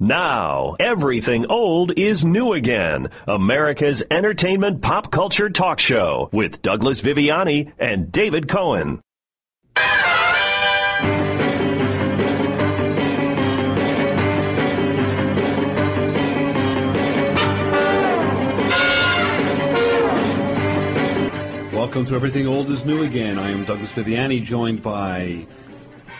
Now, everything old is new again. America's entertainment pop culture talk show with Douglas Viviani and David Cohen. Welcome to Everything Old is New Again. I am Douglas Viviani, joined by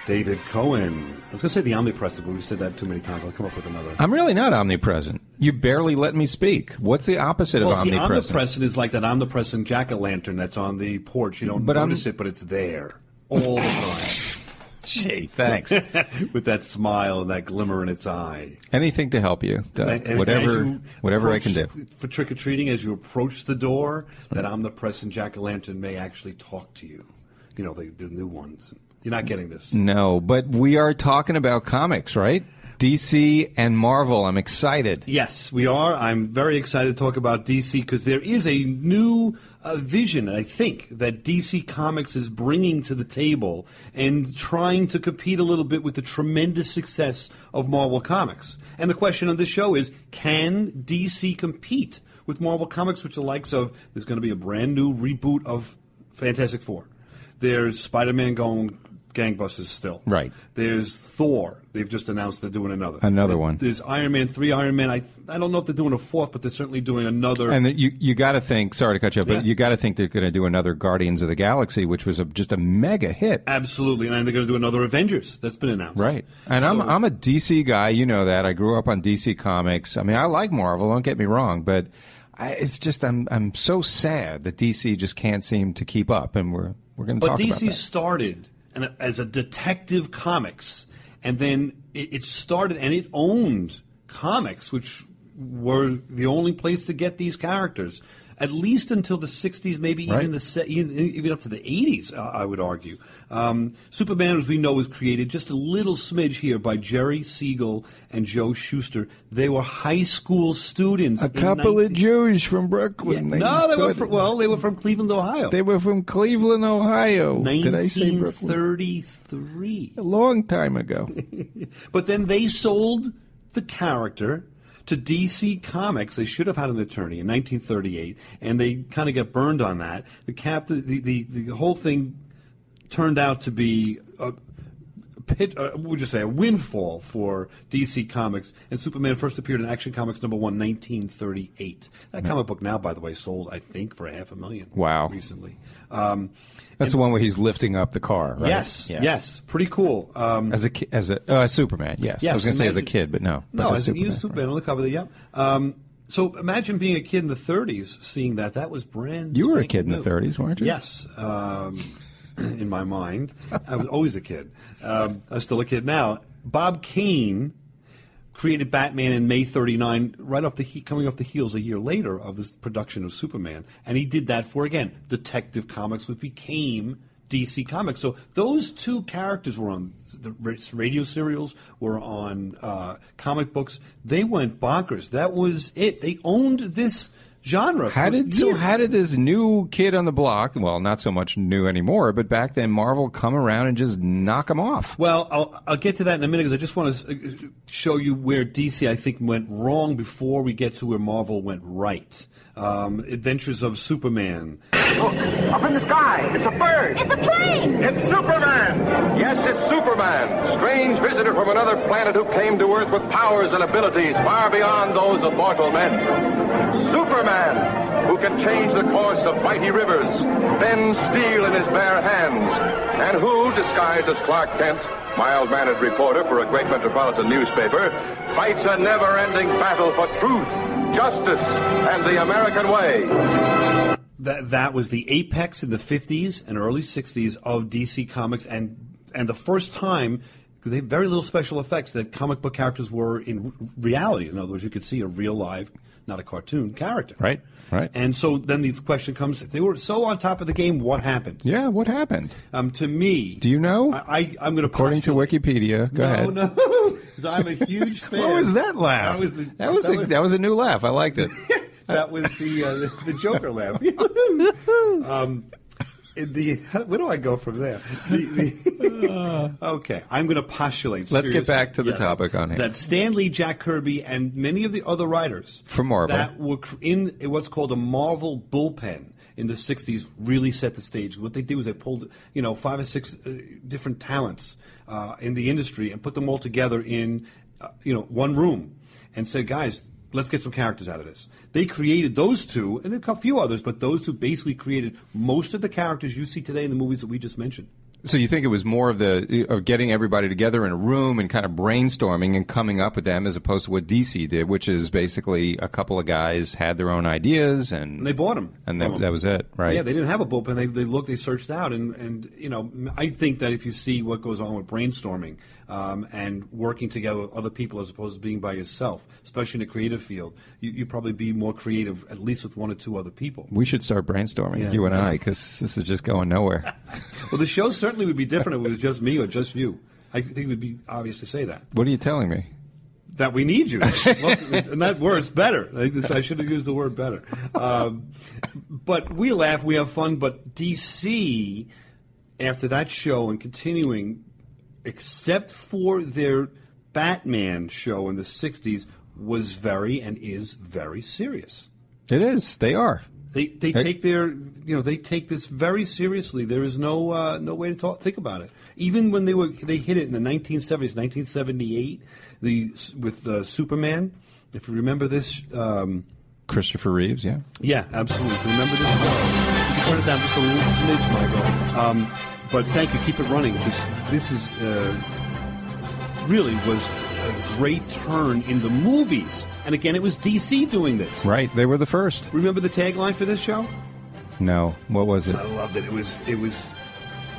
David Cohen. I was going to say the omnipresent, but we've said that too many times. I'll come up with another. I'm really not omnipresent. You barely let me speak. What's the opposite well, of see, omnipresent? omnipresent is like that omnipresent jack o' lantern that's on the porch. You don't But I'm- notice it, but it's there all the time. Gee, thanks. with that smile and that glimmer in its eye. Anything to help you. And whatever, you whatever I can do. For trick or treating, as you approach the door, that omnipresent jack o' lantern may actually talk to you. You know, the, the new ones. You're not getting this. No, but we are talking about comics, right? DC and Marvel. I'm excited. Yes, we are. I'm very excited to talk about DC because there is a new uh, vision, I think, that DC Comics is bringing to the table and trying to compete a little bit with the tremendous success of Marvel Comics. And the question of this show is can DC compete with Marvel Comics, which the likes of, there's going to be a brand new reboot of Fantastic Four. There's Spider Man going gangbusters still. Right. There's Thor. They've just announced they're doing another. Another one. There's Iron Man three, Iron Man. I I don't know if they're doing a fourth, but they're certainly doing another. And you you got to think. Sorry to cut you off, Yeah. but you got to think they're going to do another Guardians of the Galaxy, which was a, just a mega hit. Absolutely, and they're going to do another Avengers. That's been announced. Right. And I'm I'm a DC guy, you know that. I grew up on DC comics. I mean, I like Marvel, don't get me wrong, but I, it's just I'm I'm so sad that DC just can't seem to keep up and we're we're going to But talk about DC started an- as a detective comics, and then it, it started and it owned comics, which were the only place to get these characters. At least until the '60s, maybe Right. even the se- even, up to the '80s, uh, I would argue. Um, Superman, as we know, was created just a little smidge here by Jerry Siegel and Joe Shuster. They were high school students. a couple of Jews from Yeah, Brooklyn. no, they were from, well, they were from Cleveland, Ohio. They were from Cleveland, Ohio. Did I say Brooklyn? 1933. A long time ago. But then they sold the character to DC Comics. They should have had an attorney in 1938, and they kind of got burned on that. The cap, the, the, the whole thing turned out to be pit, uh, what would you say, a windfall for DC Comics. And Superman first appeared in Action Comics number one, 1938. That comic book now, by the way, sold, I think, for a half a million. Wow. Recently. Um, That's the one where he's lifting up the car, right? Yes, Yeah. yes, pretty cool. Um, As a ki- as a uh, Superman, yes. Yes, I was going to say as a kid, but no. No, but as a Superman, you Superman on the cover. Yeah. Um, so imagine being a kid in the 30s, seeing that. That was brand. You were a kid in the 30s, weren't you? Yes. Um, in my mind, I was always a kid. Um, I'm still a kid now. Bob Kane created Batman in May 39, right off the he- coming off the heels a year later of this production of Superman, and he did that for again Detective Comics, which became DC Comics. So those two characters were on the radio serials, were on uh, comic books. They went bonkers. That was it. They owned this genre. How did so? How did this new kid on the block? Well, not so much new anymore, but back then Marvel come around and just knock him off. Well, I'll, I'll get to that in a minute because I just want to show you where DC, I think, went wrong before we get to where Marvel went right. Um, Adventures of Superman. Look, up in the sky. It's a bird. It's a plane! It's Superman! Yes, it's Superman, strange visitor from another planet who came to Earth with powers and abilities far beyond those of mortal men. Superman, who can change the course of mighty rivers, bend steel in his bare hands, and who, disguised as Clark Kent, mild-mannered reporter for a great metropolitan newspaper, fights a never-ending battle for truth, justice, and the American way. That that was the apex in the 50s and early 60s of DC Comics, and and the first time they had very little special effects that comic book characters were in reality. In other words, you could see a real live, not a cartoon character. Right, right. And so then the question comes: If they were so on top of the game, what happened? Yeah, what happened? Um, to me, Do you know? I, I I'm going to According to Wikipedia, go ahead. no, ahead. No, 'cause I'm a huge fan. What was that laugh? That was, the, that was, a, that was a new laugh. I liked it. that was the uh, the, Joker laugh. um, the where do I go from there? The, the, okay, I'm going to postulate. Let's get back to the topic on hand. That Stan Lee, Jack Kirby, and many of the other writers From Marvel. that were in what's called a Marvel bullpen in the '60s really set the stage. What they did was they pulled you know five or six uh, different talents uh, in the industry and put them all together in uh, you know one room and said, guys. Let's get some characters out of this. They created those two, and then a few others, but those two basically created most of the characters you see today in the movies that we just mentioned. So you think it was more of the of getting everybody together in a room and kind of brainstorming and coming up with them as opposed to what DC did, which is basically a couple of guys had their own ideas and, And they bought them. and that, that was it, right? Yeah, they didn't have a bullpen. They, they looked, they searched out, and, and you know, I think that if you see what goes on with brainstorming um, and working together with other people as opposed to being by yourself, especially in the creative field, you you probably be more creative at least with one or two other people. we should start brainstorming, Yeah. you and I, because this is just going nowhere. Well, the show certainly would be different if it was just me or just you. I think it would be obvious to say that what are you telling me? that we need you, and that word's better. I I should have used the word better. Um, but we laugh, we have fun. But DC, after that show and continuing, except for their Batman show in the '60s, was very and is very serious. It is. They are. They they Hey. take their you know they take this very seriously. There is no uh, no way to talk, think about it. Even when they were they hit it in the 1970s, 1978, the with uh, Superman. If you remember this, um, Christopher Reeves, yeah. yeah, absolutely. Remember this? You can turn it down just a little smidge, Michael. Um, but thank you. Keep it running. This this is uh, really was a great turn in the movies. And again, it was DC doing this. Right. They were the first. Remember the tagline for this show? No. What was it? I loved it. It was it was.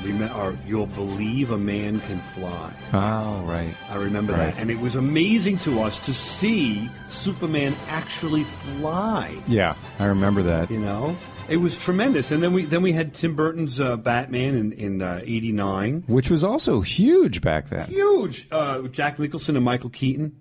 Rem- or you'll believe a man can fly. Oh, right. I remember Right. that, and it was amazing to us to see Superman actually fly. Yeah, I remember that. You know, it was tremendous. And then we then we had Tim Burton's uh, Batman in in '89. Which was also huge back then. Huge. Uh, Jack Nicholson and Michael Keaton.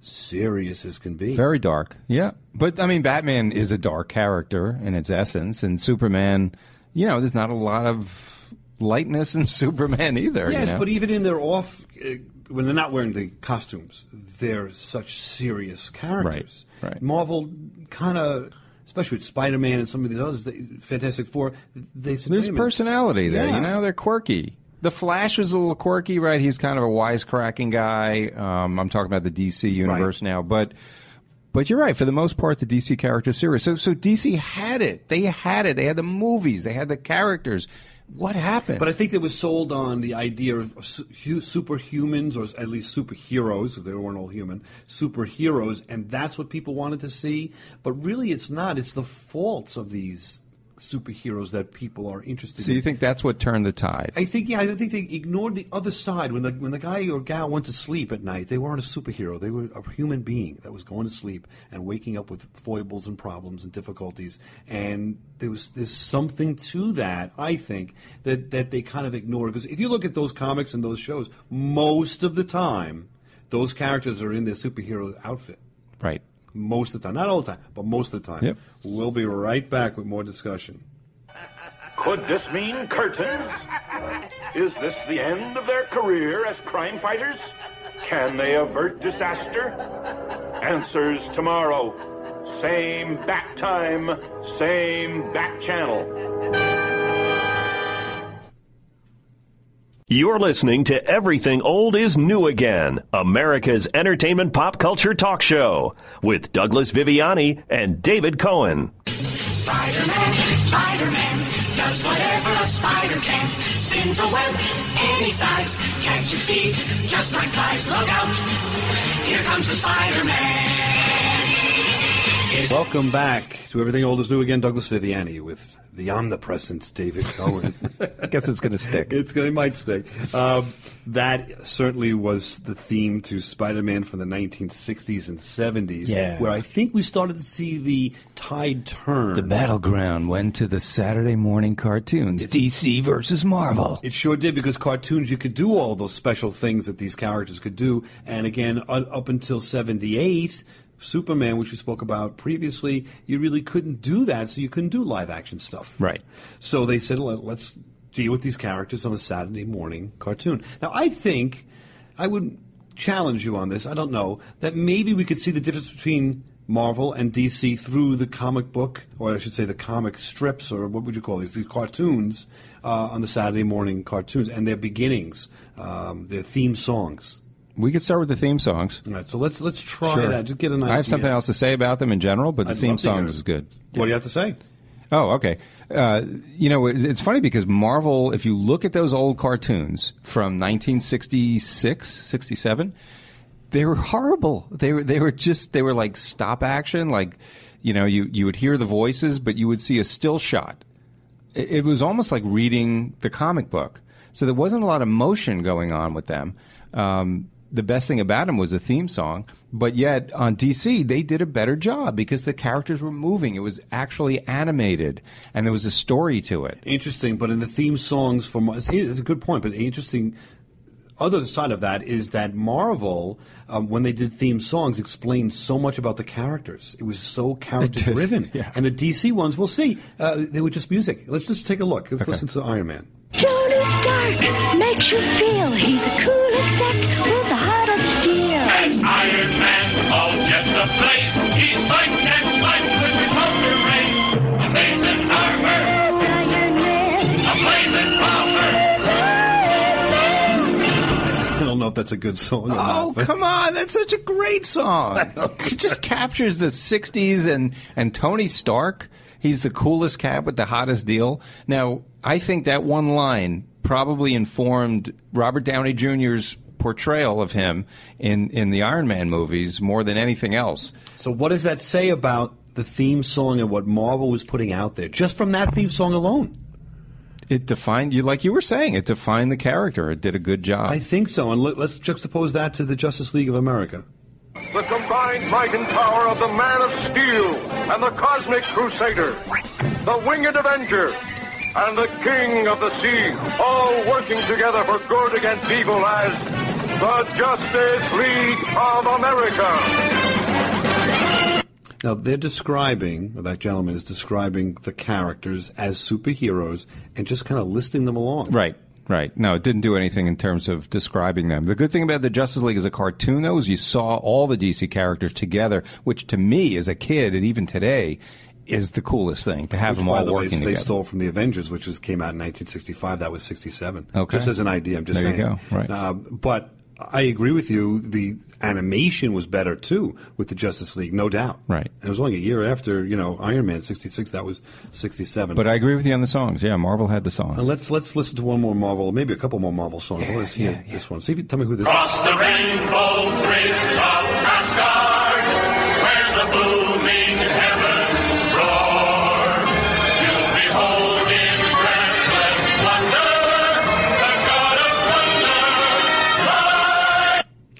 Serious as can be. Very dark. Yeah. But I mean Batman is a dark character in its essence and Superman, you know, there's not a lot of lightness in Superman either, Yes, you know? but even in their off, uh, when they're not wearing the costumes, they're such serious characters. Right, right. Marvel kind of, especially with Spider Man and some of these others, they, Fantastic Four, they said, There's "Wait a minute." personality there, Yeah. you know, they're quirky. The Flash is a little quirky, right? He's kind of a wisecracking guy. Um, I'm talking about the DC universe now, but but you're right. For the most part, the DC character is serious. So so DC had it. They had it. They had the movies. They had the characters. What happened? But I think they were sold on the idea of superhumans, or at least superheroes, they weren't all human, superheroes, and that's what people wanted to see. But really, it's not. It's the faults of these superheroes that people are interested so in. So you think that's what turned the tide? I think yeah, I think they ignored the other side when the when the guy or gal went to sleep at night. They weren't a superhero; they were a human being that was going to sleep and waking up with foibles and problems and difficulties. And there was there's something to that. I think that that they kind of ignored because if you look at those comics and those shows, most of the time, those characters are in their superhero outfit. Right. Most of the time, not all the time, but most of the time. Yep. We'll be right back with more discussion. Could this mean curtains? Is this the end of their career as crime fighters? Can they avert disaster? Answers tomorrow. Same bat time, same bat channel. You're listening to Everything Old is New Again, America's entertainment pop culture talk show with Douglas Viviani and David Cohen. Spider-Man, Spider-Man, does whatever a spider can. Spins a web any size, catches thieves just like flies. Look out, here comes the Spider-Man. Welcome back to Everything Old is New Again. Douglas Viviani with the omnipresent David Cohen. I guess it's going to stick. it's going to might stick. Um, that certainly was the theme to Spider-Man from the 1960s and 70s, Yeah. where I think we started to see the tide turn. The battleground went to the Saturday morning cartoons. DC versus Marvel. It sure did because cartoons you could do all those special things that these characters could do, and again up until '78, Superman, which we spoke about previously, you really couldn't do that, so you couldn't do live action stuff. Right. So they said, Let, let's deal with these characters on a Saturday morning cartoon. Now, I think I would challenge you on this. I don't know that maybe we could see the difference between Marvel and DC through the comic book, or I should say the comic strips, or what would you call these? These cartoons uh, on the Saturday morning cartoons and their beginnings, um, their theme songs. We could start with the theme songs. All right, so let's let's try Sure. that. Just get an idea. I have something else to say about them in general, but the I'd theme love to hear songs is good. What do you have to say? Oh, okay. Uh, you know, it- it's funny because Marvel, if you look at those old cartoons from 1966, 67, they were horrible. They were, they were just, they were like stop action. Like, you know, you, you would hear the voices, but you would see a still shot. It, it was almost like reading the comic book. So there wasn't a lot of motion going on with them. Um, the best thing about him was the theme song, but yet on DC they did a better job because the characters were moving. It was actually animated, and there was a story to it. Interesting, but in the theme songs for Mar- it's it's a good point. But the interesting other side of that is that Marvel, um, when they did theme songs, explained so much about the characters. It was so character driven, yeah. and the DC ones, we'll see, uh, they were just music. Let's just take a look. Let's listen to Iron Man. Tony Stark makes you feel he's a cool exec know if that's a good song. Or Oh not, come on! That's such a great song. it just captures the '60s and and Tony Stark. He's the coolest cat with the hottest deal. Now, I think that one line probably informed Robert Downey Jr.'s portrayal of him in in the Iron Man movies more than anything else. So, what does that say about the theme song and what Marvel was putting out there, just from that theme song alone? It defined you, like you were saying. It defined the character. It did a good job. I think so, and let, let's juxtapose that to the Justice League of America. The combined might and power of the Man of Steel and the Cosmic Crusader, the Winged Avenger, and the King of the Sea, all working together for good against evil as the Justice League of America. Now, they're describing, or that gentleman is describing the characters as superheroes and just kind of listing them along. Right. Right. No, it didn't do anything in terms of describing them. The good thing about the Justice League as a cartoon, though, is you saw all the DC characters together, which to me, as a kid, and even today, is the coolest thing to have Which, them by all the way, working they stole from the Avengers, which was, came out in 1965. That was 67. Okay. Just as an idea, I'm just There you saying. go. Right. Uh, but I agree with you. The animation was better too with the Justice League, no doubt. Right. And it was only a year after you know Iron Man 66. That was 67. But I agree with you on the songs. Yeah, Marvel had the songs. Uh, let's let's listen to one more Marvel, maybe a couple more Marvel songs. I want to hear yeah, yeah. this one. See if you tell me who this is. Cross the rainbow bridge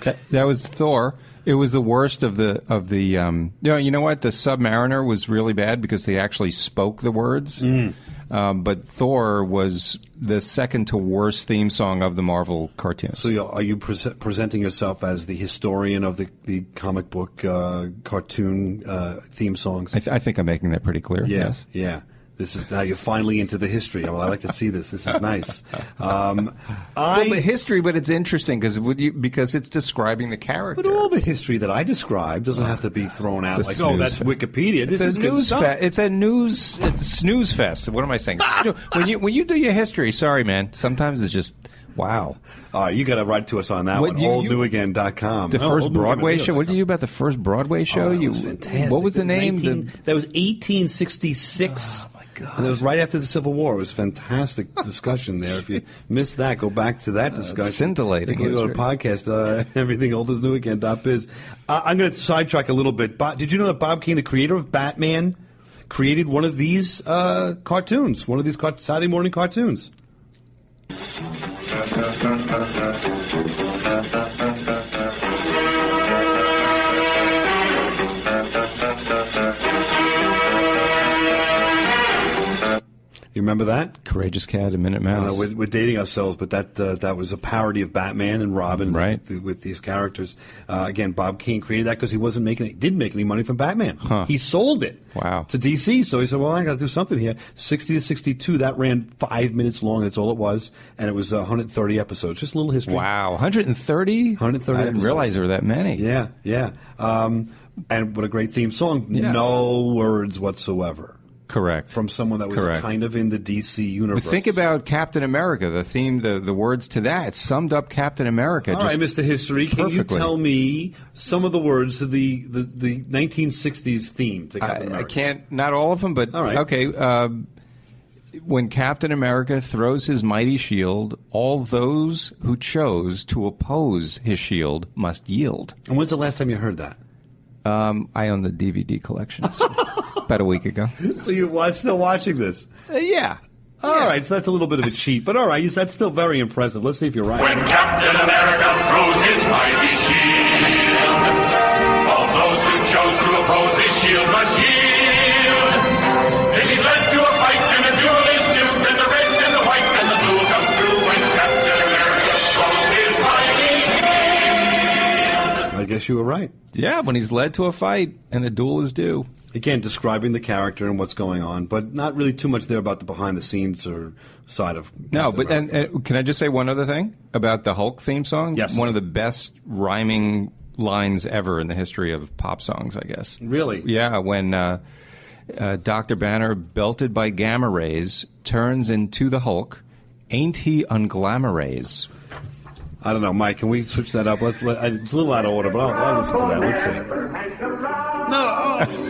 That, that was Thor. It was the worst of the of the. Um, you know, you know what? The Submariner was really bad because they actually spoke the words. Mm. Um, but Thor was the second to worst theme song of the Marvel cartoons. So are you pre- presenting yourself as the historian of the, the comic book uh, cartoon uh, theme songs? I, th- I think I'm making that pretty clear. Yeah, Yes. yeah. This is now you're finally into the history. Well, I like to see this. This is nice. Um, I, Well, the history, but it's interesting because because it's describing the character. but all the history that I describe doesn't have to be thrown out like, oh, that's fest. Wikipedia. This it's is a good news stuff. fe- It's a news. It's snooze fest. What am I saying? Snoo- when you when you do your history, sorry, man. Sometimes it's just wow. All right, you got to write to us on that What, one. you- oldnewagain.com. The Oh, first Broadway show. What did you about the first Broadway show? Oh, you was fantastic. What was the name? 19 The- that was 1866. Oh, my God. And it was right after the Civil War. It was fantastic discussion there. If you missed that, go back to that discussion. scintillating You can go to podcast, uh, everything old is new again. Dot biz. Uh, I'm going to sidetrack a little bit. Bob, did you know that Bob Kane, the creator of Batman, created one of these uh, cartoons, one of these car- Saturday morning cartoons? You remember that? Courageous Cat, a Minute Mouse. know we're, we're dating ourselves, but that uh, that was a parody of Batman and Robin, Right. With, with these characters. Uh, again, Bob Kane created that because he wasn't making, didn't make any money from Batman. He sold it, Wow. to DC. So he said, "Well, I got to do something here." Sixty to sixty-two, that ran five minutes long. That's all it was, and it was uh, 130 episodes. Just a little history. Wow, 130? 130 I didn't episodes. realize there were that many. Yeah, yeah. Um, and what a great theme song. Yeah. No words whatsoever Correct. from someone that was Correct. kind of in the DC universe. But think about Captain America. The theme, the, the words to that summed up Captain America. All right, Mr. History, can you tell me some of the words to the, the, the 1960s theme to Captain I, I can't, not all of them, but All right. okay. Um, when Captain America throws his mighty shield, all those who chose to oppose his shield must yield. And when's the last time you heard that? Um, I own the DVD collections about a week ago. So you are still watching this? Uh, yeah. All right, so that's a little bit of a cheat, but all right, yes, that's still very impressive. Let's see if you're right. When Captain America throws his mighty shield, all those who chose to oppose his shield must yield. If he's led to a fight and a duel is due, then the red and the white and the blue will come through when Captain America throws his mighty shield. I guess you were right. Yeah, when he's led to a fight and a duel is due. Again, describing the character and what's going on, but not really too much there about the behind the scenes or side of. No, but and, and can I just say one other thing about the Hulk theme song? Yes. One of the best rhyming lines ever in the history of pop songs, I guess. Really? Yeah, when uh, uh, Dr. Banner, belted by gamma rays, turns into the Hulk, ain't he unglamourays? I don't know, Mike. Can we switch that up? Let's. Let, it's a little out of order, but I'll, I'll listen to that. Let's see.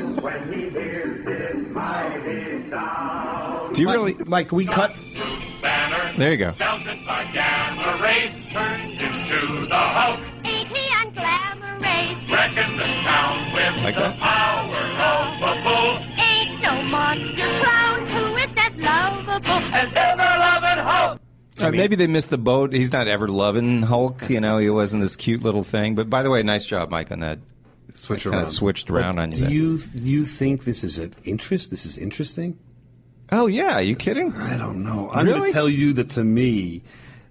Do you really? Mike, we cut? Banner, There you go. belted by gamma rays, turned into the Hulk. Ain't he unglamorous? Reckon the town with Like that? power of a bull. Ain't no monster clown who is that lovable As ever loving Hulk. Uh, maybe they missed the boat. He's not ever loving Hulk. You know, he wasn't this cute little thing. But by the way, nice job, Mike, on that. Switch around. Kinda around. switched around But on you Do there. you you think this is an interest? This is interesting? Oh yeah, are you kidding? I don't know. I'm going to tell you that to me,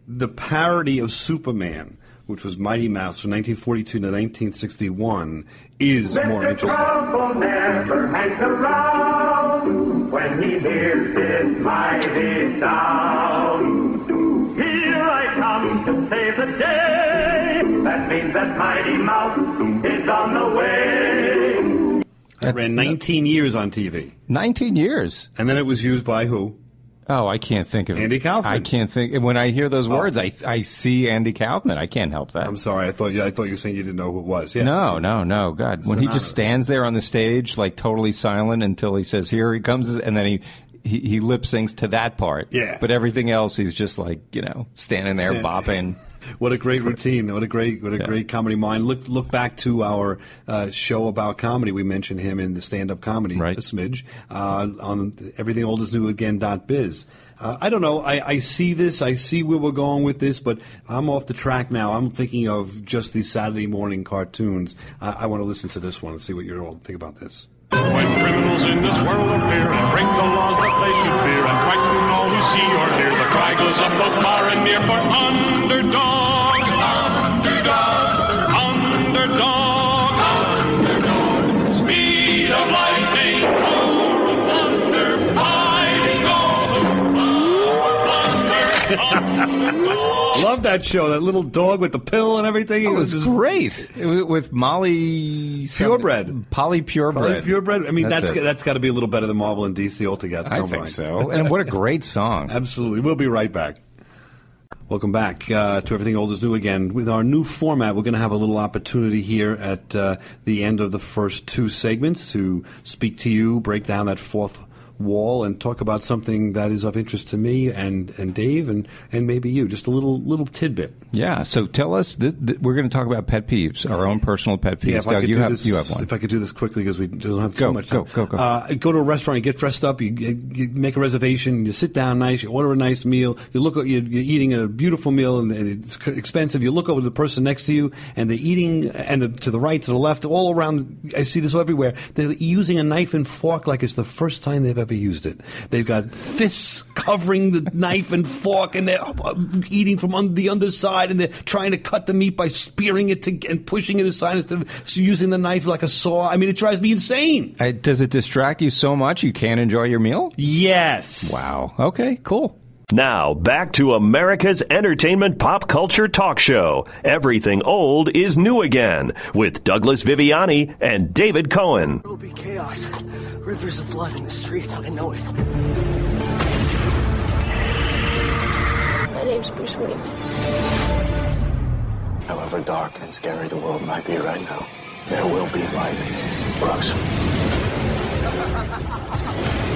the parody of Superman, which was Mighty Mouse from 1942 to 1961, is more interesting. Rumble never hangs around when he hears this mighty sound. Here I come to save the day. That means that mighty mouse is on the way. It ran 19 years on TV, Nineteen years. and then it was used by who? Oh, I can't think of it. Andy Kaufman. I can't think when I hear those Oh. words. I I see Andy Kaufman. I can't help that. I'm sorry, I thought you, I thought you were saying you didn't know who it was. Yeah. No, no, no. God, when he just stands there on the stage, like totally silent until he says, "Here he comes," and then he. He, he lip syncs to that part, Yeah. But everything else, he's just like you know, standing there bopping. What a great routine! What a great, what a Yeah. great comedy mind. Look, look back to our uh, show about comedy. We mentioned him in the stand-up comedy, Right. a smidge, uh, on everything old is new again. Dot biz. Uh, I don't know. I, I see this. I see where we're going with this, but I'm off the track now. I'm thinking of just these Saturday morning cartoons. I, I want to listen to this one and see what you all think about this. When criminals in this world appear and break the laws that they should fear and frighten all who see or hear, the cry goes up both far and near for underdog. Underdog. Love that show. That little dog with the pill and everything. It was just- great it was with Molly Purebred. Polly Purebred. Probably purebred. I mean, that's it. that's got to be a little better than Marvel and DC altogether. I Come think on. so. And what a great song. Absolutely. We'll be right back. Welcome back uh, to Everything Old is New again. With our new format, we're going to have a little opportunity here at uh, the end of the first two segments to speak to you, break down that fourth wall, and talk about something that is of interest to me and, and Dave and, and maybe you. Just a little little tidbit. Yeah. So tell us. Th- th- we're going to talk about pet peeves, our own personal pet peeves. Yeah, Doug, you have this, you have one. If I could do this quickly because we don't have Go, too much go, time. go, go. Uh, go to a restaurant, you get dressed up, you, you make a reservation, you sit down nice, you order a nice meal, you look, you're, you're eating a beautiful meal and, and it's expensive. You look over to the person next to you and they're eating, and the, to the right, to the left, all around. I see this everywhere. They're using a knife and fork like it's the first time they've ever used it. They've got fists covering the knife and fork, and they're uh, eating from on the underside, and they're trying to cut the meat by spearing it to, and pushing it aside instead of using the knife like a saw. I mean, it drives me insane. Does it distract you so much you can't enjoy your meal? Yes. Wow. Okay. Cool. Now, back to America's entertainment pop culture talk show. Everything old is new again with Douglas Viviani and David Cohen. There will be chaos. Rivers of blood in the streets. I know it. My name's Bruce Wayne. However dark and scary the world might be right now, there will be light. Bruce.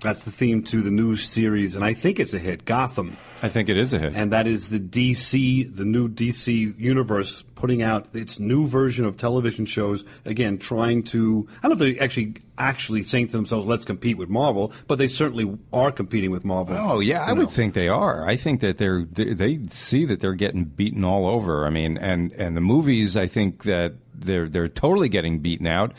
That's the theme to the new series, and I think it's a hit, Gotham. I think it is a hit. And that is the DC, the new DC universe, putting out its new version of television shows. Again, trying to, I don't know if they're actually actually saying to themselves, let's compete with Marvel, but they certainly are competing with Marvel. Oh yeah, I You would think they are. I think that they're they, they see that they're getting beaten all over. I mean, and and the movies, I think that they're they're totally getting beaten out.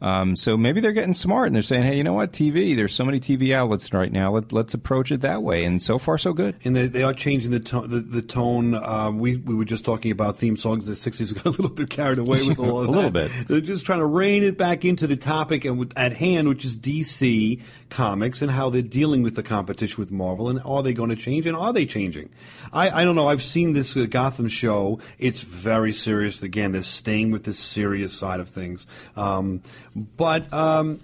Um, so maybe they're getting smart and they're saying, hey, you know what, TV? There's so many TV outlets right now. Let, let's approach it that way. And so far, so good. And they, they are changing the tone. The, the tone. Um, we we were just talking about theme songs in the '60s. We got a little bit carried away with all of A little bit. They're just trying to rein it back into the topic and with, at hand, which is DC Comics and how they're dealing with the competition with Marvel. And are they going to change? And are they changing? I, I don't know. I've seen this uh, Gotham show. It's very serious. Again, they're staying with this serious side of things. Um, but. Um,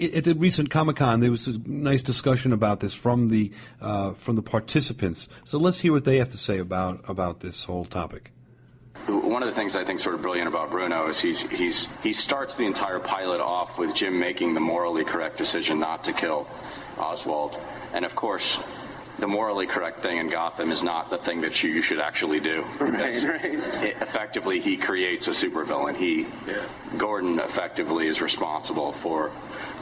at the recent Comic Con, there was a nice discussion about this from the uh, from the participants. So let's hear what they have to say about about this whole topic. One of the things I think sort of brilliant about Bruno is he's he's he starts the entire pilot off with Jim making the morally correct decision not to kill Oswald, and of course. The morally correct thing in Gotham is not the thing that you, you should actually do. Right, right. it- effectively, he creates a supervillain. He, Gordon, effectively is responsible for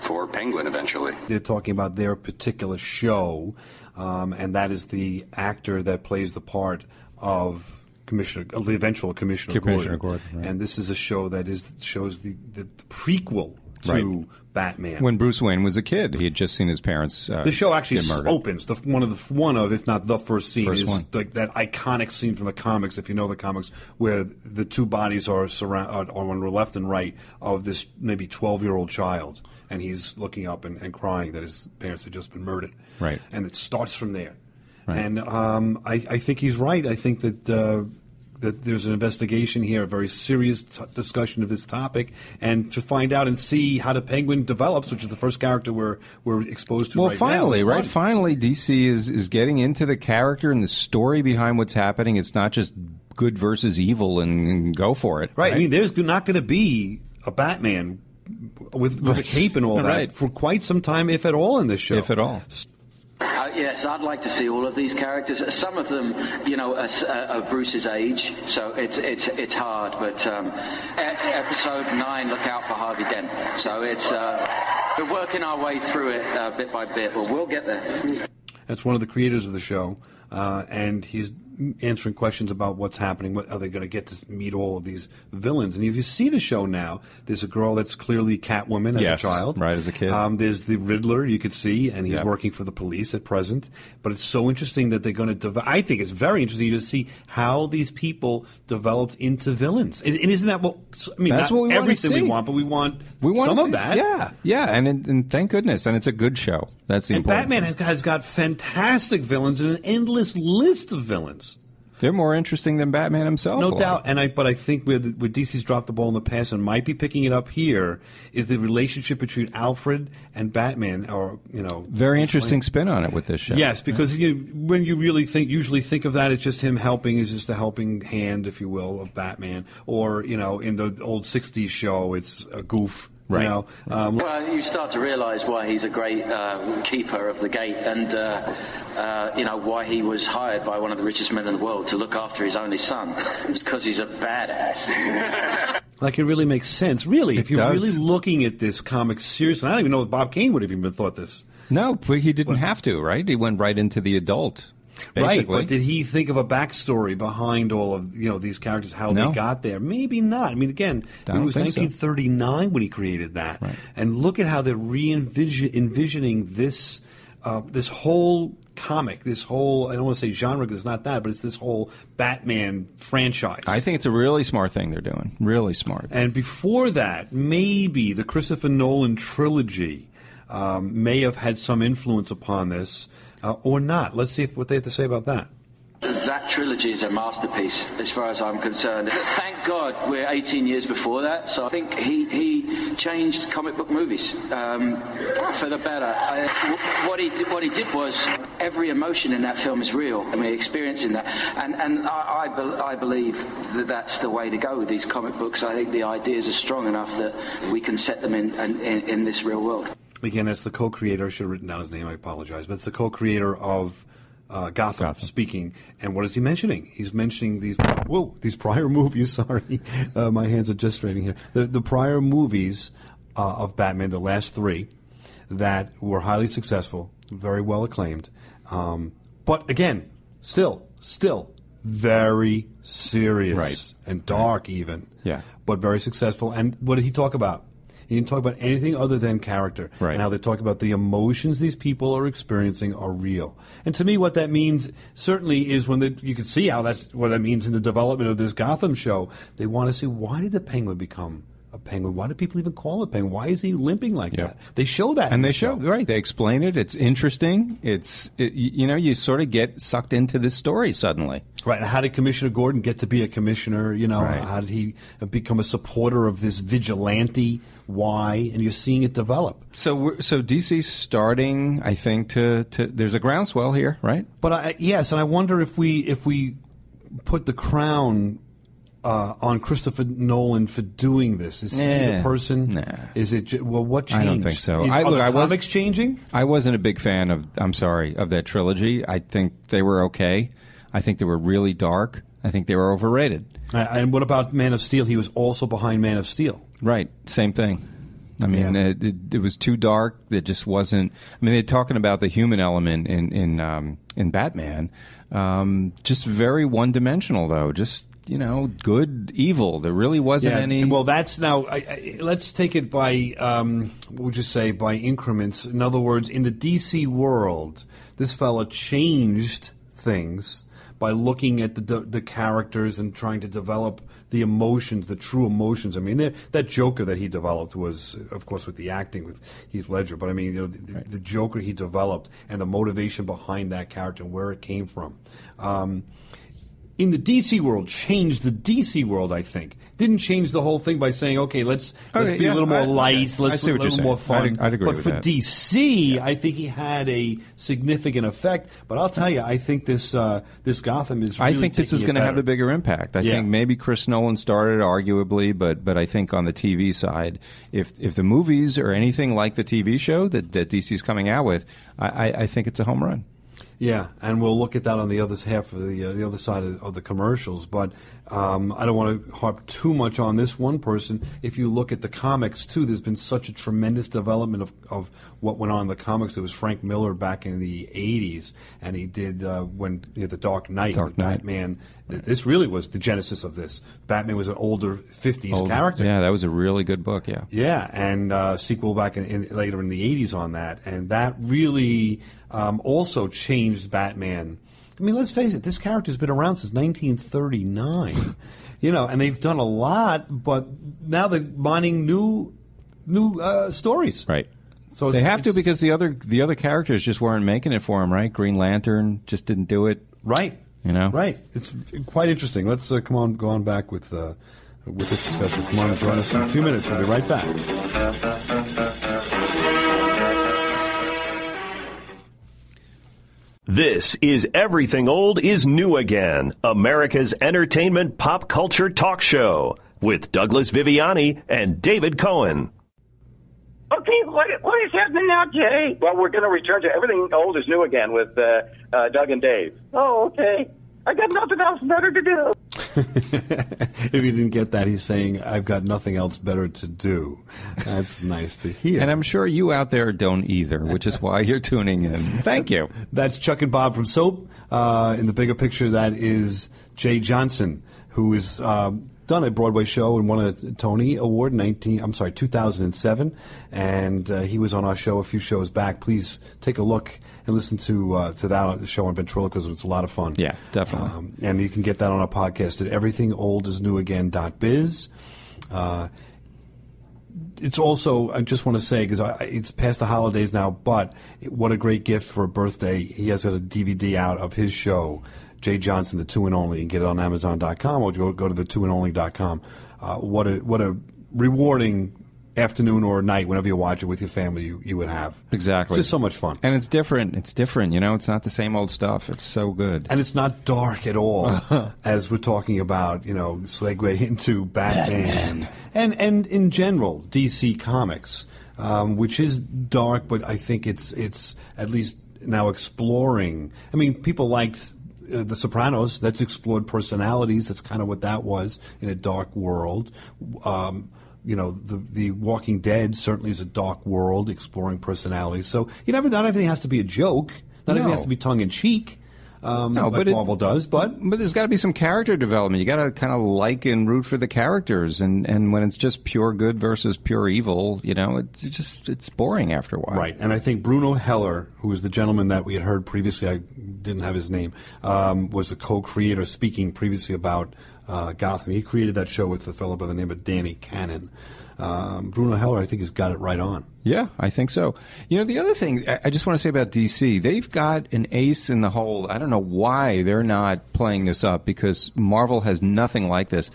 for Penguin eventually. They're talking about their particular show, um, and that is the actor that plays the part of Commissioner, of the eventual Commissioner, Commissioner Gordon. Gordon, right. And this is a show that is shows the, the, the prequel to Right. Batman. When Bruce Wayne was a kid, he had just seen his parents. Uh, the show actually opens. The one of the one of, if not the first scene, First is one. like that iconic scene from the comics. If you know the comics, where the two bodies are surround are on the left and right of this maybe twelve year old child, and he's looking up and, and crying that his parents had just been murdered. Right. and it starts from there. Right. And um, I, I think he's right. I think that. Uh, that there's an investigation here, a very serious t- discussion of this topic, and to find out and see how the Penguin develops, which is the first character we're we're exposed to. Well, right finally, right? Finally, DC is is getting into the character and the story behind what's happening. It's not just good versus evil and, and go for it. Right. I mean, there's not going to be a Batman with, with a cape and all that Right. for quite some time, if at all, in this show. If at all. Uh, yes, I'd like to see all of these characters. Some of them, you know, are, are are Bruce's age, so it's it's it's hard. But um, episode nine, look out for Harvey Dent. So it's uh, we're working our way through it uh, bit by bit, but we'll get there. That's one of the creators of the show, uh, and he's answering questions about what's happening. What are they going to get to meet all of these villains? And if you see the show now, there's a girl that's clearly Catwoman as Yes, a child, right, as a kid. Um, there's the Riddler you could see, and he's Yep. working for the police at present. But it's so interesting that they're going to. Dev- I think it's very interesting to see how these people developed into villains. And, and isn't that what? I mean, That's what we everything we want, but we want We want some of that. Yeah, yeah, and, and thank goodness, and it's a good show. That's the And important. Batman has got fantastic villains and an endless list of villains. They're more interesting than Batman himself. No doubt, and I but I think where, the, where DC's dropped the ball in the past and might be picking it up here is the relationship between Alfred and Batman, or you know, Very interesting spin on it with this show. Yes, because you, when you really think, usually think of that, it's just him helping, is just a helping hand, if you will, of Batman. Or you know, in the old '60s show, it's a goof You know, um, Well, you start to realise why he's a great uh, keeper of the gate, and uh, uh, you know why he was hired by one of the richest men in the world to look after his only son. It's because he's a badass. Like it really makes sense. Really, if you're does. really looking at this comic seriously, I don't even know if Bob Kane would have even thought this. No, but he didn't have to, right? He went right into the adult. Right, but did he think of a backstory behind all of you know these characters, how No. they got there? Maybe not. I mean, again, I it was think so. 1939 when he created that, and look at how they're re-envisioning envisioning this uh, this whole comic, this whole I don't want to say genre because it's not that, but it's this whole Batman franchise. I think it's a really smart thing they're doing. Really smart. And before that, maybe the Christopher Nolan trilogy um, may have had some influence upon this, uh, or not. Let's see if, what they have to say about that. that trilogy is a masterpiece, as far as I'm concerned. Thank God we're 18 years before that, so I think he, he changed comic book movies um, for the better. I, what, he did, what he did was every emotion in that film is real, and we're experiencing that. And, and I, I, bel I believe that that's the way to go with these comic books. I think the ideas are strong enough that we can set them in, in, in this real world. Again, that's the co-creator. I should have written down his name. I apologize, but it's the co-creator of uh, Gotham, speaking. And what is he mentioning? He's mentioning these whoa these prior movies. Sorry, uh, my hands are gesturing here. The the prior movies uh, of Batman, the last three, that were highly successful, very well acclaimed. Um, but again, still, still very serious Right. and dark, even. Yeah. But very successful. And what did he talk about? He didn't talk about anything other than character Right. and how they talk about the emotions these people are experiencing are real. And to me, what that means certainly is when the, you can see how that's what that means in the development of this Gotham show. They want to see why did the Penguin become a penguin? Why do people even call it penguin? Why is he limping like that? They show that, and the they show right. They explain it. It's interesting. It's it, you know you sort of get sucked into this story suddenly. Right. and How did Commissioner Gordon get to be a commissioner? You know, Right. how did he become a supporter of this vigilante? Why? And you're seeing it develop. So we're, so DC's starting, I think, to, to there's a groundswell here, right? But I, yes, and I wonder if we if we put the crown uh, on Christopher Nolan for doing this. Is he Nah. the person? Is it ju- well? What changed? I don't think so. Is, I, are look, the I was, comics changing? I wasn't a big fan of. I'm sorry of that trilogy. I think they were okay. I think they were really dark. I think they were overrated. Uh, and what about Man of Steel? He was also behind Man of Steel. Right. Same thing. I mean, Yeah. it, it, it was too dark. It just wasn't. I mean, they're talking about the human element in in um, in Batman. Um, just very one dimensional, though. Just you know, good, evil. There really wasn't Yeah, any. Well, that's now. I, I, let's take it by um, what would you say by increments? In other words, in the DC world, this fella changed things by looking at the the, the characters and trying to develop the emotions, the true emotions. I mean, that Joker that he developed was, of course, with the acting with Heath Ledger. But I mean, you know, the, the, the Joker he developed and the motivation behind that character and where it came from. Um, in the DC world changed the DC world. I think didn't change the whole thing by saying, okay, let's let's be yeah, a little more I- light, okay. let's I see a little more fun. I'd- I'd agree but for that. DC, I think he had a significant effect. But I'll tell you, I think this uh, this Gotham is. I think this is going to have the bigger impact. I Yeah. think maybe Chris Nolan started arguably, but but I think on the TV side, if if the movies are anything like the TV show that that DC's coming out with, I, I, I think it's a home run. Yeah, and we'll look at that on the other half of the uh, the other side of, of the commercials. But um, I don't want to harp too much on this one person. If you look at the comics too, there's been such a tremendous development of, of what went on in the comics. It was Frank Miller back in the '80s, and he did uh, when you know, the Dark Knight, Dark Knight. Batman. th- This really was the genesis of this. Batman was an older '50s Old- character. Yeah, that was a really good book. Yeah. Yeah, and uh, sequel back in, in, later in the '80s on that, and that really um, also changed Batman. I mean, let's face it, this character's been around since 1939. you know, and they've done a lot, but now they're mining new new uh, stories. Right. So they have to because the other the other characters just weren't making it for him, right? Green Lantern just didn't do it. Right. You know. Right. It's quite interesting. Let's uh, come on, go on back with uh, with this discussion. Come on, and join us in a few minutes. We'll be right back. This is Everything Old is New Again, America's entertainment pop culture talk show with Douglas Viviani and David Cohen. Okay, what what is happening now, Jay? Well, we're going to return to everything old is new again with uh, uh, Doug and Dave. Oh, okay. I got nothing else better to do. if you didn't get that, he's saying, I've got nothing else better to do. That's nice to hear. And I'm sure you out there don't either, which is why you're tuning in. Thank you. That's Chuck and Bob from Soap. Uh, in the bigger picture, that is Jay Johnson, who is. Um, done a Broadway show and won a Tony Award in 19 I'm sorry 2007 and uh, he was on our show a few shows back please take a look and listen to uh, to that show on Ventriloquism it's a lot of fun Yeah, definitely. um, and you can get that on our podcast at everythingoldisnewagain.biz uh, it's also I just want to say because it's past the holidays now, but what a great gift for a birthday! He has got a DVD out of his show, Jay Johnson, the two and only. and get it on Amazon.com or go go to the two and only.com. Uh, what a what a rewarding afternoon or night whenever you watch it with your family you, you would have Exactly. It's just so much fun. And it's different. It's different. You know, it's not the same old stuff. It's so good. And it's not dark at all, as we're talking about, you know, segue into Batman, and and in general DC Comics, um, which is dark, but I think it's it's at least now exploring. I mean, people liked. Uh, the Sopranos. That's explored personalities. That's kind of what that was in a dark world. Um, you know, the the Walking Dead certainly is a dark world exploring personalities. So you never not everything has to be a joke. Not everything has to be tongue in cheek. Um, No, like but it- Marvel does, but But there's got to be some character development. You got to kind of like and root for the characters, and and when it's just pure good versus pure evil, you know, it's just it's boring after a while. Right, and I think Bruno Heller, who was the gentleman that we had heard previously, I didn't have his name, um, was the co-creator speaking previously about uh, Gotham. He created that show with a fellow by the name of Danny Cannon. Um, Bruno Heller, I think, has got it right on. Yeah, I think so. You know, the other thing I- just want to say about DC, they've got an ace in the hole. I don't know why they're not playing this up because Marvel has nothing like this.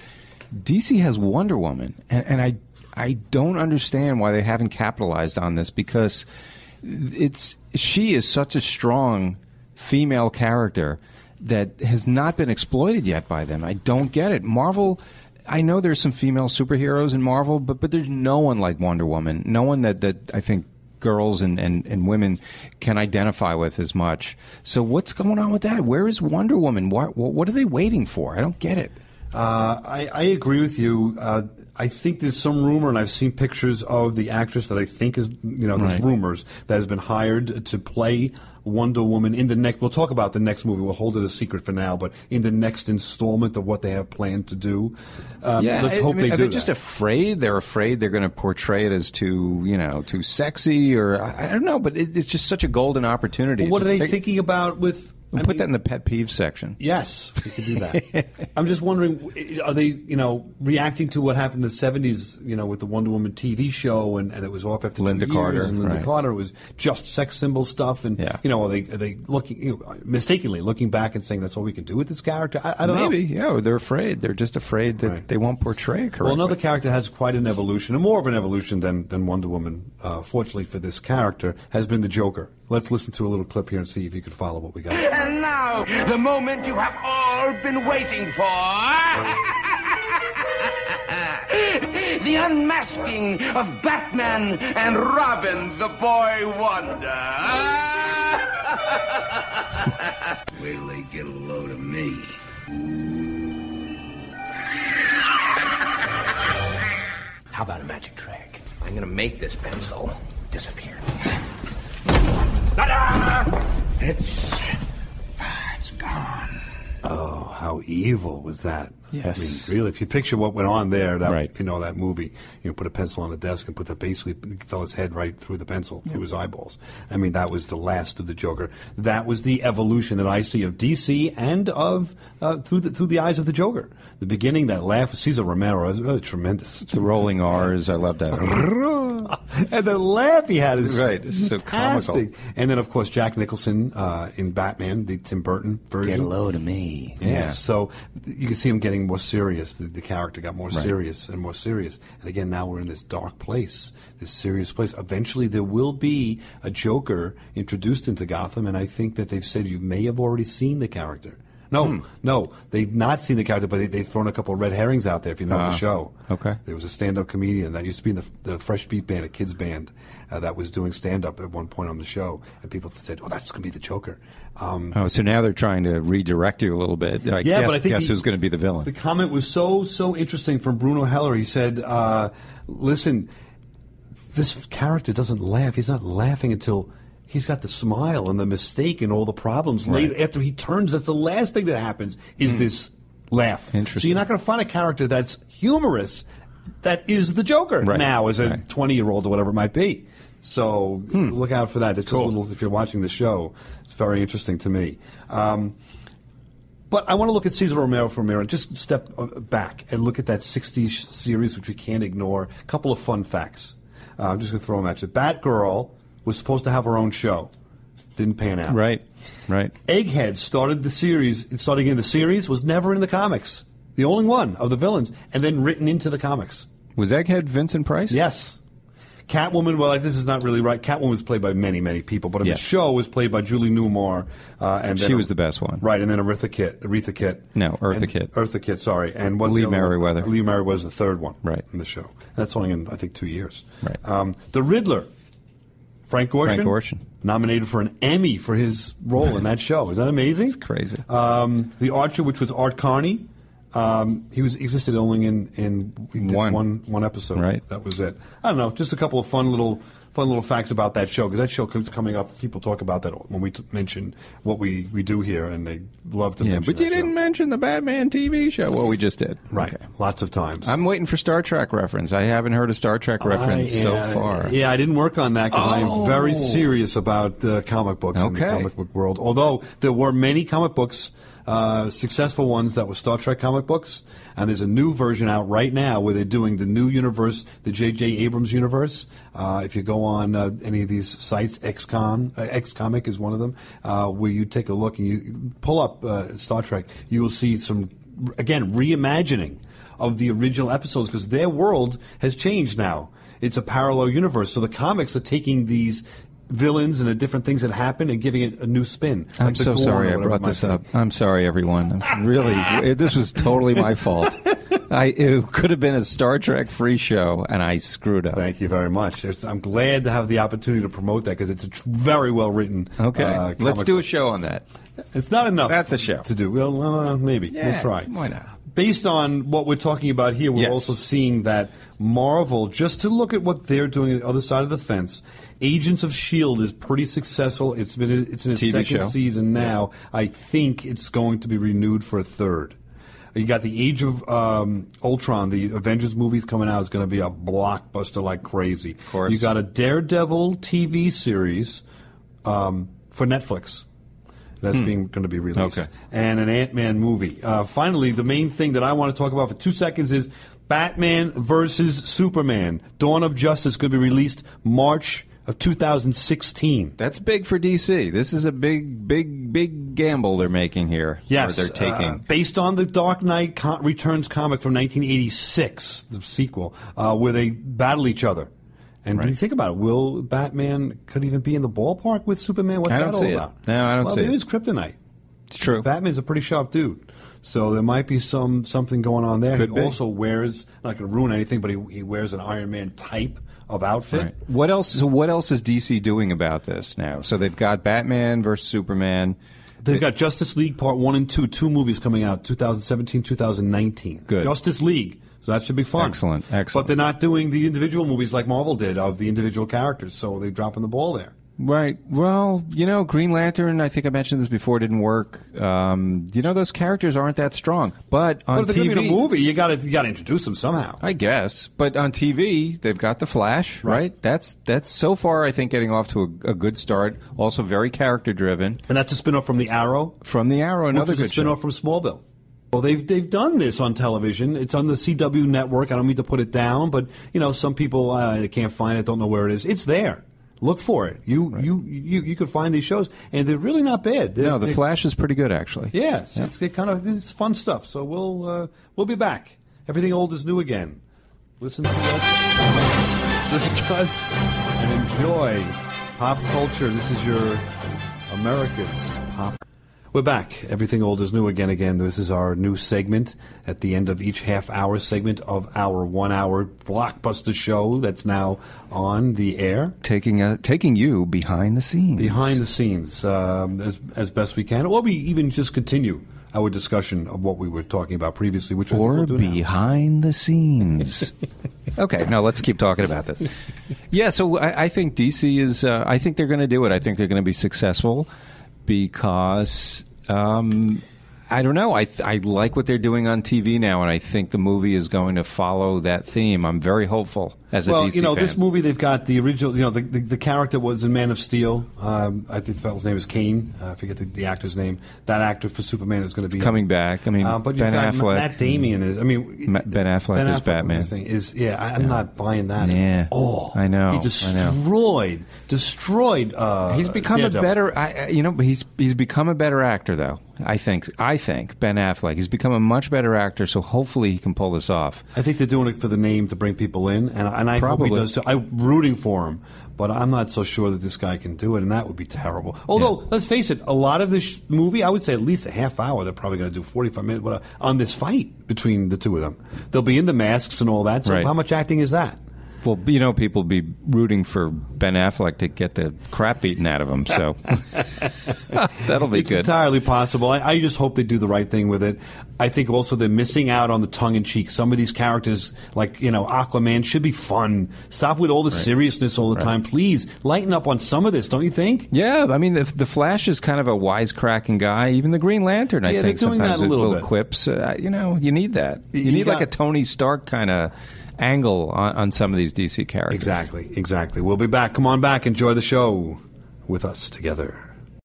DC has Wonder Woman, and, and I I don't understand why they haven't capitalized on this because it's she is such a strong female character that has not been exploited yet by them. I don't get it. Marvel I know there's some female superheroes in Marvel, but but there's no one like Wonder Woman. No one that, that I think girls and, and, and women can identify with as much. So what's going on with that? Where is Wonder Woman? What what are they waiting for? I don't get it. Uh, I, I agree with you. Uh, I think there's some rumor, and I've seen pictures of the actress that I think is, you know, there's Right. rumors that has been hired to play Wonder Woman in the next. We'll talk about the next movie. We'll hold it a secret for now, but in the next installment of what they have planned to do, um, yeah, let's I- hope I mean, they are do that. just afraid? They're afraid they're going to portray it as too, you know, too sexy, or I, I don't know. But it, it's just such a golden opportunity. Well, what are they take- thinking about with? We'll put that in the pet peeve section. Yes, we could do that. I'm just wondering, are they, you know, reacting to what happened in the '70s, you know, with the Wonder Woman TV show, and, and it was off after Linda two years, Carter, and Linda right. Carter was just sex symbol stuff, and you know, are they are they looking you know, mistakenly looking back and saying that's all we can do with this character? I, I don't Maybe, know. Maybe, yeah. They're afraid. They're just afraid that they won't portray it correctly. Well, another character has quite an evolution, and more of an evolution than, than Wonder Woman. Uh, fortunately for this character, has been the Joker. Let's listen to a little clip here and see if you can follow what we got. And now, the moment you have all been waiting for. the unmasking of Batman and Robin, the boy wonder. Wait till they get a load of me. How about a magic trick? I'm gonna make this pencil disappear. It's it's gone. Oh, how evil was that? Yes. I mean, really, if you picture what went on there, that, if you know that movie, you know, put a pencil on the desk and put that basically fell his head right through the pencil, through his eyeballs. I mean, that was the last of the Joker. That was the evolution that I see of DC and of uh, through the through the eyes of the Joker. The beginning, that laugh, Cesar Romero is really tremendous. The rolling R's, I love that. and the laugh he had is Right, it's so comical. And then, of course, Jack Nicholson uh, in Batman, the Tim Burton version. Get a load of me. Yeah. Yeah. So you can see him getting more serious. The, the character got more Right. serious and more serious. And again, now we're in this dark place, this serious place. Eventually, there will be a Joker introduced into Gotham, and I think that they've said you may have already seen the character. No, no, they've not seen the character, but they, they've thrown a couple of red herrings out there. If you know Ah, the show, okay. There was a stand-up comedian that used to be in the, the Fresh Beat Band, a kids band uh, that was doing stand-up at one point on the show, and people said, "Oh, that's going to be the Joker." Um, Oh, so now they're trying to redirect you a little bit. Yeah, guess, but I think guess the- who's going to be the villain? The comment was so so interesting from Bruno Heller. He said, uh, "Listen, this character doesn't laugh. He's not laughing until." He's got the smile and the mistake and all the problems Right. later. After he turns, that's the last thing that happens is this laugh. Interesting. So you're not going to find a character that's humorous that is the Joker Right. now as a Right. 20 year old or whatever it might be. So look out for that. It's just a little, if you're watching the show, it's very interesting to me. Um, but I want to look at Cesar Romero for a minute. Just step uh, back and look at that 60s series, which we can't ignore. A couple of fun facts. Uh, I'm just going to throw them at you. Batgirl was supposed to have her own show. Didn't pan out. Right, right. Egghead started the series. Starting in the series was never in the comics. The only one of the villains, and then written into the comics. Was Egghead Vincent Price? Yes. Catwoman, well, this is not really right. Catwoman was played by many, many people, but in Yeah. the show was played by Julie Newmar. Uh, and She was the best one. Right, and then Aretha Kitt. Aretha Kitt. No, Eartha Kitt. Eartha Kitt, sorry. And what's Lee the? Meriwether. Lee Meriwether was the third one Right. in the show. That's only in, I think, two years. Right. Um, the Riddler, Frank Gorshin. Frank Gorshin. Nominated for an Emmy for his role in that show. Is that amazing? It's crazy. Um, the Archer, which was Art Carney. Um, he was existed only in in One. one one episode. Right. That was it. I don't know. Just a couple of fun little fun little facts about that show because that show keeps coming up. People talk about that when we t- mention what we, we do here, and they love to Yeah, mention. but you didn't mention the Batman TV show. Well, we just did. Right. Okay. Lots of times. I'm waiting for Star Trek reference. I haven't heard a Star Trek reference I, so uh, far. Yeah, I didn't work on that because I am very Oh. serious about the comic books in the Okay. comic book world. Although there were many comic books, uh, successful ones that were Star Trek comic books, and there's a new version out right now where they're doing the new universe, the J.J. Abrams universe. Uh, if you go on uh, any of these sites, XCon, uh, XComic is one of them, uh, where you take a look and you pull up uh, Star Trek, you will see some again reimagining of the original episodes because their world has changed now. It's a parallel universe. So the comics are taking these villains and the different things that happen and giving it a new spin. I'm Like so sorry I brought this be. up. I'm sorry, everyone. I'm really, this was totally my fault. I it could have been a Star Trek free show, and I screwed up. Thank you very much. It's- I'm glad to have the opportunity to promote that because it's a tr- very well written. Okay, uh, let's do a show on that. It's not enough. That's a show. to do. Well, uh, maybe Yeah, we'll try. why not? Based on what we're talking about here, we're Yes. also seeing that Marvel, just to look at what they're doing on the other side of the fence, Agents of Shield is pretty successful. It's been it's in its TV second show. season now. I think it's going to be renewed for a third. You got the Age of um, Ultron, the Avengers movies coming out is going to be a blockbuster like crazy. Of course. You got a Daredevil TV series um, for Netflix that's being going to be released, Okay. and an Ant Man movie. Uh, finally, the main thing that I want to talk about for two seconds is Batman versus Superman: Dawn of Justice going to be released March of 2016. That's big for DC. This is a big, big, big gamble they're making here. Yes, or they're taking. uh, based on the Dark Knight co- Returns comic from 1986, the sequel, uh, where they battle each other. And when you think about it, will Batman could even be in the ballpark with Superman? What's I that don't all see it. about? No, I don't well, see it it. is kryptonite. it's true. Batman's a pretty sharp dude, so there might be some something going on there. Could he be. also wears not going to ruin anything, but he, he wears an Iron Man type of outfit. Right. What else? So what else is DC doing about this now? So they've got Batman versus Superman. They've got Justice League Part 1 and 2, two movies coming out, 2017, 2019. Good. Justice League. So that should be fun. Excellent, excellent. But they're not doing the individual movies like Marvel did of the individual characters, so they're dropping the ball there. Right. Well, you know, Green Lantern. I think I mentioned this before. Didn't work. Um, you know, those characters aren't that strong. But on but if they're going TV, a movie, you got to you got to introduce them somehow. I guess. But on TV, they've got the Flash. Right. That's that's so far. I think getting off to a, a good start. Also very character driven. And that's a spin-off from the Arrow. From the Arrow, another good show. spin-off from Smallville. Well, they've they've done this on television. It's on the CW network. I don't mean to put it down, but you know, some people uh, can't find it, don't know where it is. It's there. Look for it. You you you you could find these shows, and they're really not bad. They're, No, the Flash is pretty good actually. Yeah, it's, it's kind of it's fun stuff. So we'll uh, we'll be back. Everything old is new again. Listen to us, discuss, and enjoy pop culture. This is your America's pop. We're back. Everything old is new again. Again, this is our new segment at the end of each half-hour segment of our one-hour blockbuster show that's now on the air. Taking uh, taking you behind the scenes. Behind the scenes, um, as as best we can, or we even just continue our discussion of what we were talking about previously, which or we'll do now. behind the scenes. okay, now let's keep talking about this. Yeah, so I, I think DC is. Uh, I think they're going to do it. I think they're going to be successful because um, I don't know. I I like what they're doing on TV now, and I think the movie is going to follow that theme. I'm very hopeful as a well, DC you know, fan. this movie they've got the original. You know, the, the, the character was in Man of Steel. Um, I think the fellow's name is Kane. Uh, I forget the, the actor's name. That actor for Superman is going to be coming back. I mean, Uh, but Ben Affleck. Matt Damon is. I mean, Ma- Ben Affleck Ben is Affleck, Batman. Is yeah, I, I'm not buying that. Yeah. at all. I know, He I know. destroyed, destroyed. Uh, He's become Daredevil. a better, I- you know. He's he's become a better actor, though. I think. I think Ben Affleck. He's become a much better actor. So hopefully he can pull this off. I think they're doing it for the name to bring people in, and, and I Probably. hope he does too. I'm rooting for him, but I'm not so sure that this guy can do it, and that would be terrible. Although, let's face it, a lot of this movie, I would say at least a half hour, they're probably going to do 45 minutes on this fight between the two of them. They'll be in the masks and all that, so Right. how much acting is that? Well, you know, people be rooting for Ben Affleck to get the crap beaten out of him. So that'll be it's good. entirely possible. I, I just hope they do the right thing with it. I think also they're missing out on the tongue in cheek. Some of these characters, like you know Aquaman, should be fun. Stop with all the seriousness all the Right. time, please. Lighten up on some of this, don't you think? Yeah, I mean, the, the Flash is kind of a wisecracking guy. Even the Green Lantern, I Yeah, think, they're doing sometimes that a little little bit. quips. Uh, you know, you need that. You, You need like a Tony Stark kind of angle on, on some of these DC characters. Exactly, exactly. We'll be back. Come on back. Enjoy the show with us together.